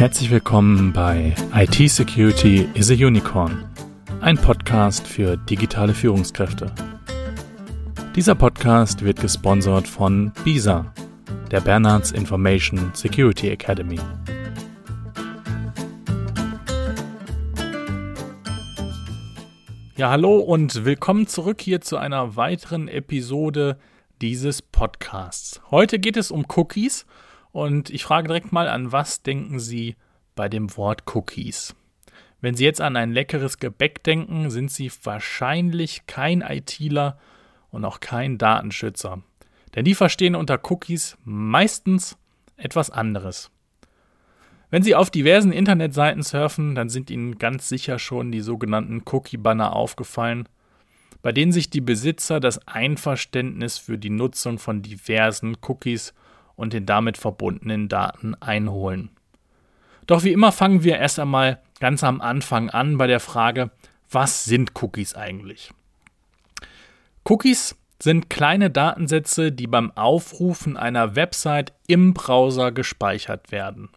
Herzlich willkommen bei IT Security is a Unicorn, ein Podcast für digitale Führungskräfte. Dieser Podcast wird gesponsert von BISA, der Bernards Information Security Academy. Ja, hallo und willkommen zurück hier zu einer weiteren Episode dieses Podcasts. Heute geht es um Cookies und ich frage direkt mal, an was denken Sie bei dem Wort Cookies? Wenn Sie jetzt an ein leckeres Gebäck denken, sind Sie wahrscheinlich kein ITler und auch kein Datenschützer. Denn die verstehen unter Cookies meistens etwas anderes. Wenn Sie auf diversen Internetseiten surfen, dann sind Ihnen ganz sicher schon die sogenannten Cookie-Banner aufgefallen, bei denen sich die Besitzer das Einverständnis für die Nutzung von diversen Cookies und den damit verbundenen Daten einholen. Doch wie immer fangen wir erst einmal ganz am Anfang an bei der Frage, was sind Cookies eigentlich? Cookies sind kleine Datensätze, die beim Aufrufen einer Website im Browser gespeichert werden.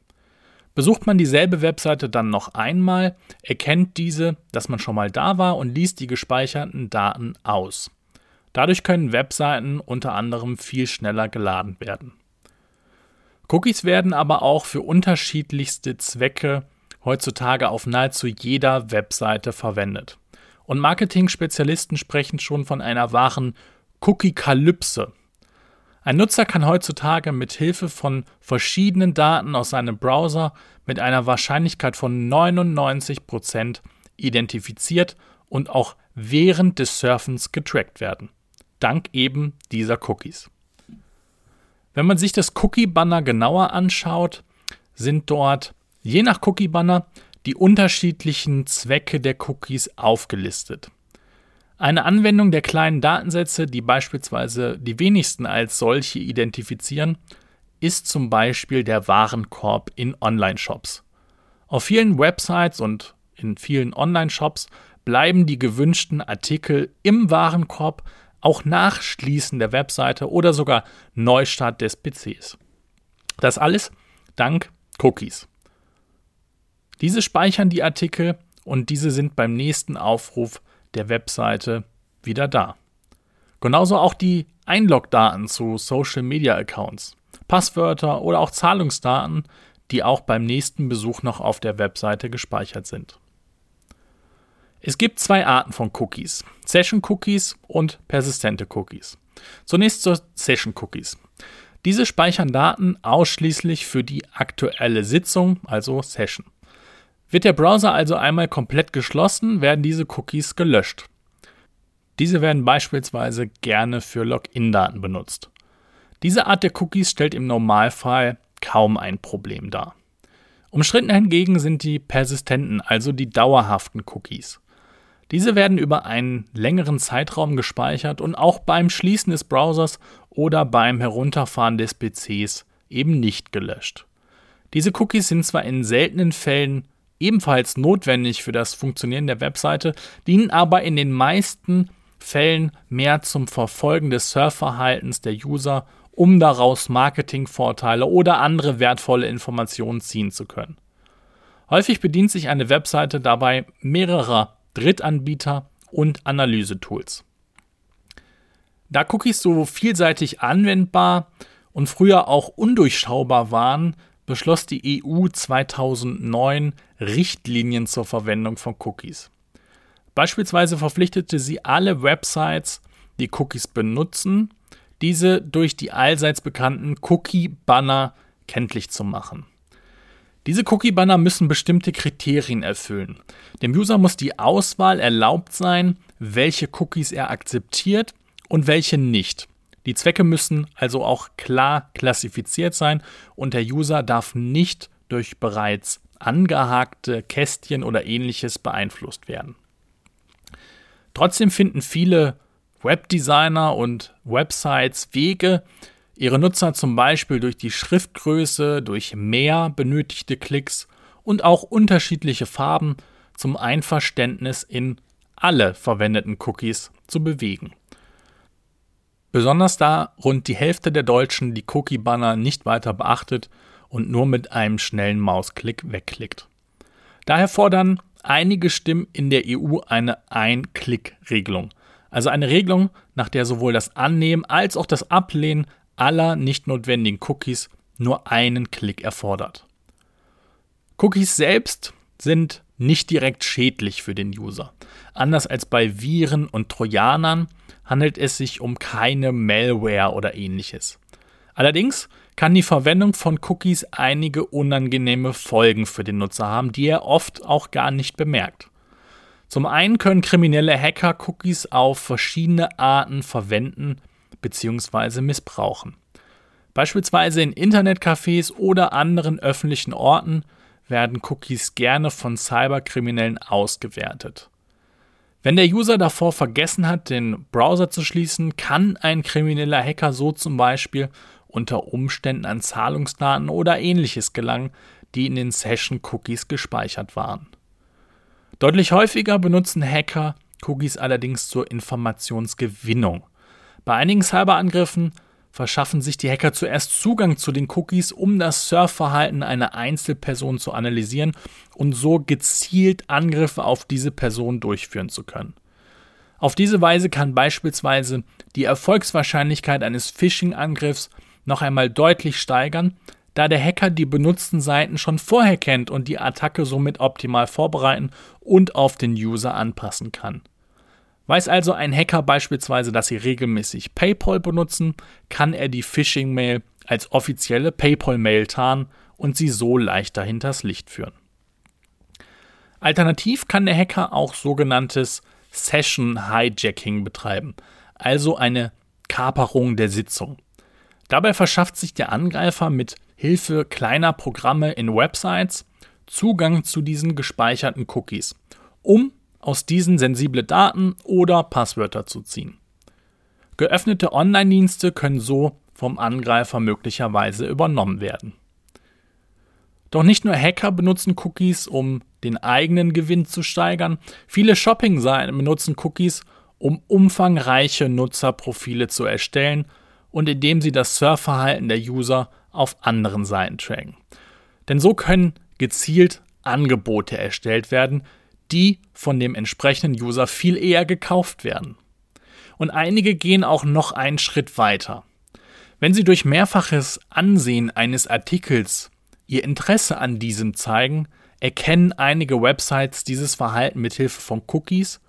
Besucht man dieselbe Webseite dann noch einmal, erkennt diese, dass man schon mal da war und liest die gespeicherten Daten aus. Dadurch können Webseiten unter anderem viel schneller geladen werden. Cookies werden aber auch für unterschiedlichste Zwecke heutzutage auf nahezu jeder Webseite verwendet. Und Marketing-Spezialisten sprechen schon von einer wahren Cookie-Kalypse. Ein Nutzer kann heutzutage mit Hilfe von verschiedenen Daten aus seinem Browser mit einer Wahrscheinlichkeit von 99% identifiziert und auch während des Surfens getrackt werden. Dank eben dieser Cookies. Wenn man sich das Cookie-Banner genauer anschaut, sind dort je nach Cookie-Banner die unterschiedlichen Zwecke der Cookies aufgelistet. Eine Anwendung der kleinen Datensätze, die beispielsweise die wenigsten als solche identifizieren, ist zum Beispiel der Warenkorb in Online-Shops. Auf vielen Websites und in vielen Online-Shops bleiben die gewünschten Artikel im Warenkorb auch nach Schließen der Webseite oder sogar Neustart des PCs. Das alles dank Cookies. Diese speichern die Artikel und diese sind beim nächsten Aufruf der Webseite wieder da. Genauso auch die Einlogdaten zu Social Media Accounts, Passwörter oder auch Zahlungsdaten, die auch beim nächsten Besuch noch auf der Webseite gespeichert sind. Es gibt zwei Arten von Cookies: Session Cookies und persistente Cookies. Zunächst zur Session Cookies. Diese speichern Daten ausschließlich für die aktuelle Sitzung, also Session. Wird der Browser also einmal komplett geschlossen, werden diese Cookies gelöscht. Diese werden beispielsweise gerne für Login-Daten benutzt. Diese Art der Cookies stellt im Normalfall kaum ein Problem dar. Umstritten hingegen sind die persistenten, also die dauerhaften Cookies. Diese werden über einen längeren Zeitraum gespeichert und auch beim Schließen des Browsers oder beim Herunterfahren des PCs eben nicht gelöscht. Diese Cookies sind zwar in seltenen Fällen ebenfalls notwendig für das Funktionieren der Webseite, dienen aber in den meisten Fällen mehr zum Verfolgen des Surfverhaltens der User, um daraus Marketingvorteile oder andere wertvolle Informationen ziehen zu können. Häufig bedient sich eine Webseite dabei mehrerer Drittanbieter und Analysetools. Da Cookies so vielseitig anwendbar und früher auch undurchschaubar waren, beschloss die EU 2009 Richtlinien zur Verwendung von Cookies. Beispielsweise verpflichtete sie alle Websites, die Cookies benutzen, diese durch die allseits bekannten Cookie-Banner kenntlich zu machen. Diese Cookie-Banner müssen bestimmte Kriterien erfüllen. Dem User muss die Auswahl erlaubt sein, welche Cookies er akzeptiert und welche nicht. Die Zwecke müssen also auch klar klassifiziert sein und der User darf nicht durch bereits angehakte Kästchen oder ähnliches beeinflusst werden. Trotzdem finden viele Webdesigner und Websites Wege, ihre Nutzer zum Beispiel durch die Schriftgröße, durch mehr benötigte Klicks und auch unterschiedliche Farben zum Einverständnis in alle verwendeten Cookies zu bewegen. Besonders da rund die Hälfte der Deutschen die Cookie-Banner nicht weiter beachtet und nur mit einem schnellen Mausklick wegklickt. Daher fordern einige Stimmen in der EU eine Ein-Klick-Regelung, also eine Regelung, nach der sowohl das Annehmen als auch das Ablehnen aller nicht notwendigen Cookies nur einen Klick erfordert. Cookies selbst sind nicht direkt schädlich für den User. Anders als bei Viren und Trojanern handelt es sich um keine Malware oder ähnliches. Allerdings kann die Verwendung von Cookies einige unangenehme Folgen für den Nutzer haben, die er oft auch gar nicht bemerkt. Zum einen können kriminelle Hacker Cookies auf verschiedene Arten verwenden bzw. missbrauchen. Beispielsweise in Internetcafés oder anderen öffentlichen Orten werden Cookies gerne von Cyberkriminellen ausgewertet. Wenn der User davor vergessen hat, den Browser zu schließen, kann ein krimineller Hacker so zum Beispiel unter Umständen an Zahlungsdaten oder ähnliches gelangen, die in den Session-Cookies gespeichert waren. Deutlich häufiger benutzen Hacker Cookies allerdings zur Informationsgewinnung. Bei einigen Cyberangriffen verschaffen sich die Hacker zuerst Zugang zu den Cookies, um das Surfverhalten einer Einzelperson zu analysieren und so gezielt Angriffe auf diese Person durchführen zu können. Auf diese Weise kann beispielsweise die Erfolgswahrscheinlichkeit eines Phishing-Angriffs noch einmal deutlich steigern, da der Hacker die benutzten Seiten schon vorher kennt und die Attacke somit optimal vorbereiten und auf den User anpassen kann. Weiß also ein Hacker beispielsweise, dass Sie regelmäßig PayPal benutzen, kann er die Phishing-Mail als offizielle PayPal-Mail tarnen und sie so leichter hinters Licht führen. Alternativ kann der Hacker auch sogenanntes Session Hijacking betreiben, also eine Kaperung der Sitzung. Dabei verschafft sich der Angreifer mit Hilfe kleiner Programme in Websites Zugang zu diesen gespeicherten Cookies, um aus diesen sensible Daten oder Passwörter zu ziehen. Geöffnete Online-Dienste können so vom Angreifer möglicherweise übernommen werden. Doch nicht nur Hacker benutzen Cookies, um den eigenen Gewinn zu steigern, viele Shopping-Seiten benutzen Cookies, um umfangreiche Nutzerprofile zu erstellen und indem sie das Surfverhalten der User auf anderen Seiten tracken. Denn so können gezielt Angebote erstellt werden, die von dem entsprechenden User viel eher gekauft werden. Und einige gehen auch noch einen Schritt weiter. Wenn Sie durch mehrfaches Ansehen eines Artikels Ihr Interesse an diesem zeigen, erkennen einige Websites dieses Verhalten mithilfe von Cookies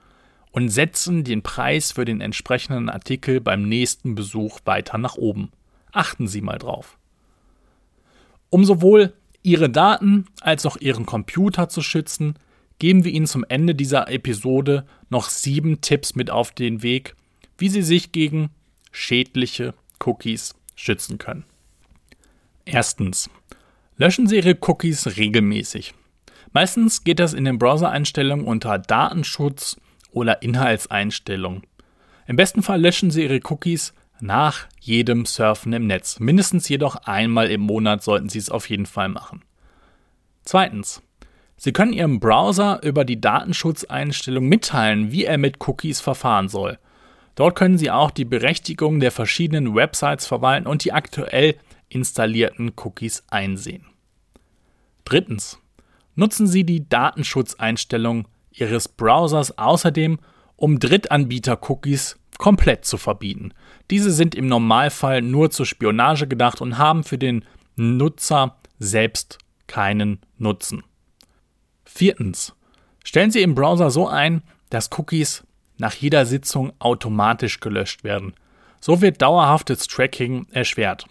und setzen den Preis für den entsprechenden Artikel beim nächsten Besuch weiter nach oben. Achten Sie mal drauf. Um sowohl Ihre Daten als auch Ihren Computer zu schützen, geben wir Ihnen zum Ende dieser Episode noch sieben Tipps mit auf den Weg, wie Sie sich gegen schädliche Cookies schützen können. Erstens. Löschen Sie Ihre Cookies regelmäßig. Meistens geht das in den Browser-Einstellungen unter Datenschutz oder Inhaltseinstellungen. Im besten Fall löschen Sie Ihre Cookies nach jedem Surfen im Netz. Mindestens jedoch einmal im Monat sollten Sie es auf jeden Fall machen. Zweitens. Sie können Ihrem Browser über die Datenschutzeinstellung mitteilen, wie er mit Cookies verfahren soll. Dort können Sie auch die Berechtigung der verschiedenen Websites verwalten und die aktuell installierten Cookies einsehen. Drittens. Nutzen Sie die Datenschutzeinstellung Ihres Browsers außerdem, um Drittanbieter-Cookies komplett zu verbieten. Diese sind im Normalfall nur zur Spionage gedacht und haben für den Nutzer selbst keinen Nutzen. Viertens. Stellen Sie im Browser so ein, dass Cookies nach jeder Sitzung automatisch gelöscht werden. So wird dauerhaftes Tracking erschwert.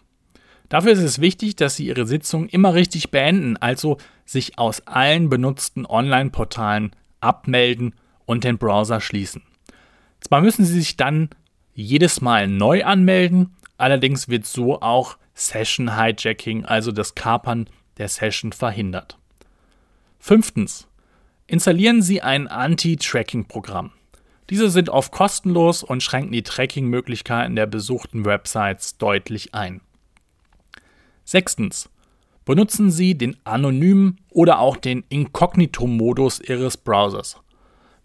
Dafür ist es wichtig, dass Sie Ihre Sitzung immer richtig beenden, also sich aus allen benutzten Online-Portalen abmelden und den Browser schließen. Zwar müssen Sie sich dann jedes Mal neu anmelden, allerdings wird so auch Session Hijacking, also das Kapern der Session, verhindert. Fünftens. Installieren Sie ein Anti-Tracking-Programm. Diese sind oft kostenlos und schränken die Tracking-Möglichkeiten der besuchten Websites deutlich ein. Sechstens. Benutzen Sie den anonymen oder auch den Inkognito-Modus Ihres Browsers.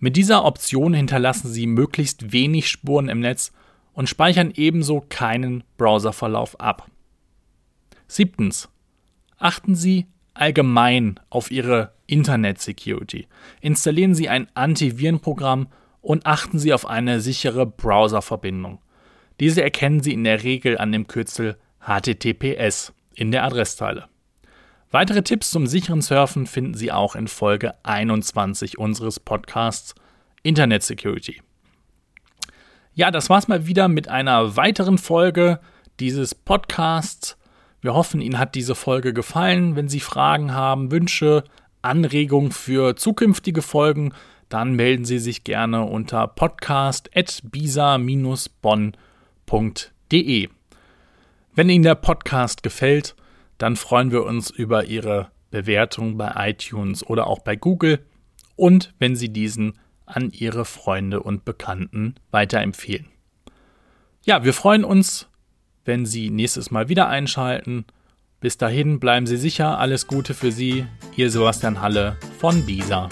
Mit dieser Option hinterlassen Sie möglichst wenig Spuren im Netz und speichern ebenso keinen Browserverlauf ab. Siebtens. Achten Sie allgemein auf Ihre Internet-Security. Installieren Sie ein Antivirenprogramm und achten Sie auf eine sichere Browserverbindung. Diese erkennen Sie in der Regel an dem Kürzel HTTPS in der Adresszeile. Weitere Tipps zum sicheren Surfen finden Sie auch in Folge 21 unseres Podcasts Internet Security. Ja, das war's mal wieder mit einer weiteren Folge dieses Podcasts. Wir hoffen, Ihnen hat diese Folge gefallen. Wenn Sie Fragen haben, Wünsche, Anregungen für zukünftige Folgen, dann melden Sie sich gerne unter podcast.bisa-bonn.de. Wenn Ihnen der Podcast gefällt, dann freuen wir uns über Ihre Bewertung bei iTunes oder auch bei Google und wenn Sie diesen an Ihre Freunde und Bekannten weiterempfehlen. Ja, wir freuen uns, wenn Sie nächstes Mal wieder einschalten. Bis dahin bleiben Sie sicher, alles Gute für Sie. Ihr Sebastian Halle von BISA.